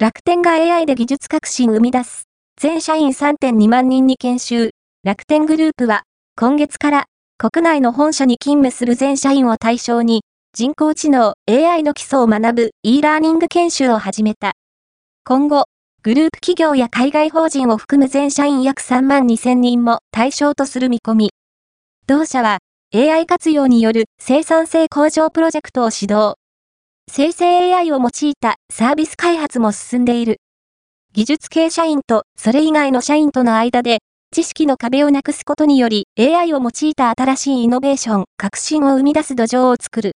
楽天が AI で技術革新生み出す。全社員3.2万人に研修。楽天グループは、今月から国内の本社に勤務する全社員を対象に、人工知能 AI の基礎を学ぶ e ラーニング研修を始めた。今後、グループ企業や海外法人を含む全社員約3万2000人も対象とする見込み。同社は AI 活用による生産性向上プロジェクトを指導。生成 AI を用いたサービス開発も進んでいる。技術系社員とそれ以外の社員との間で知識の壁をなくすことにより AI を用いた新しいイノベーション、革新を生み出す土壌を作る。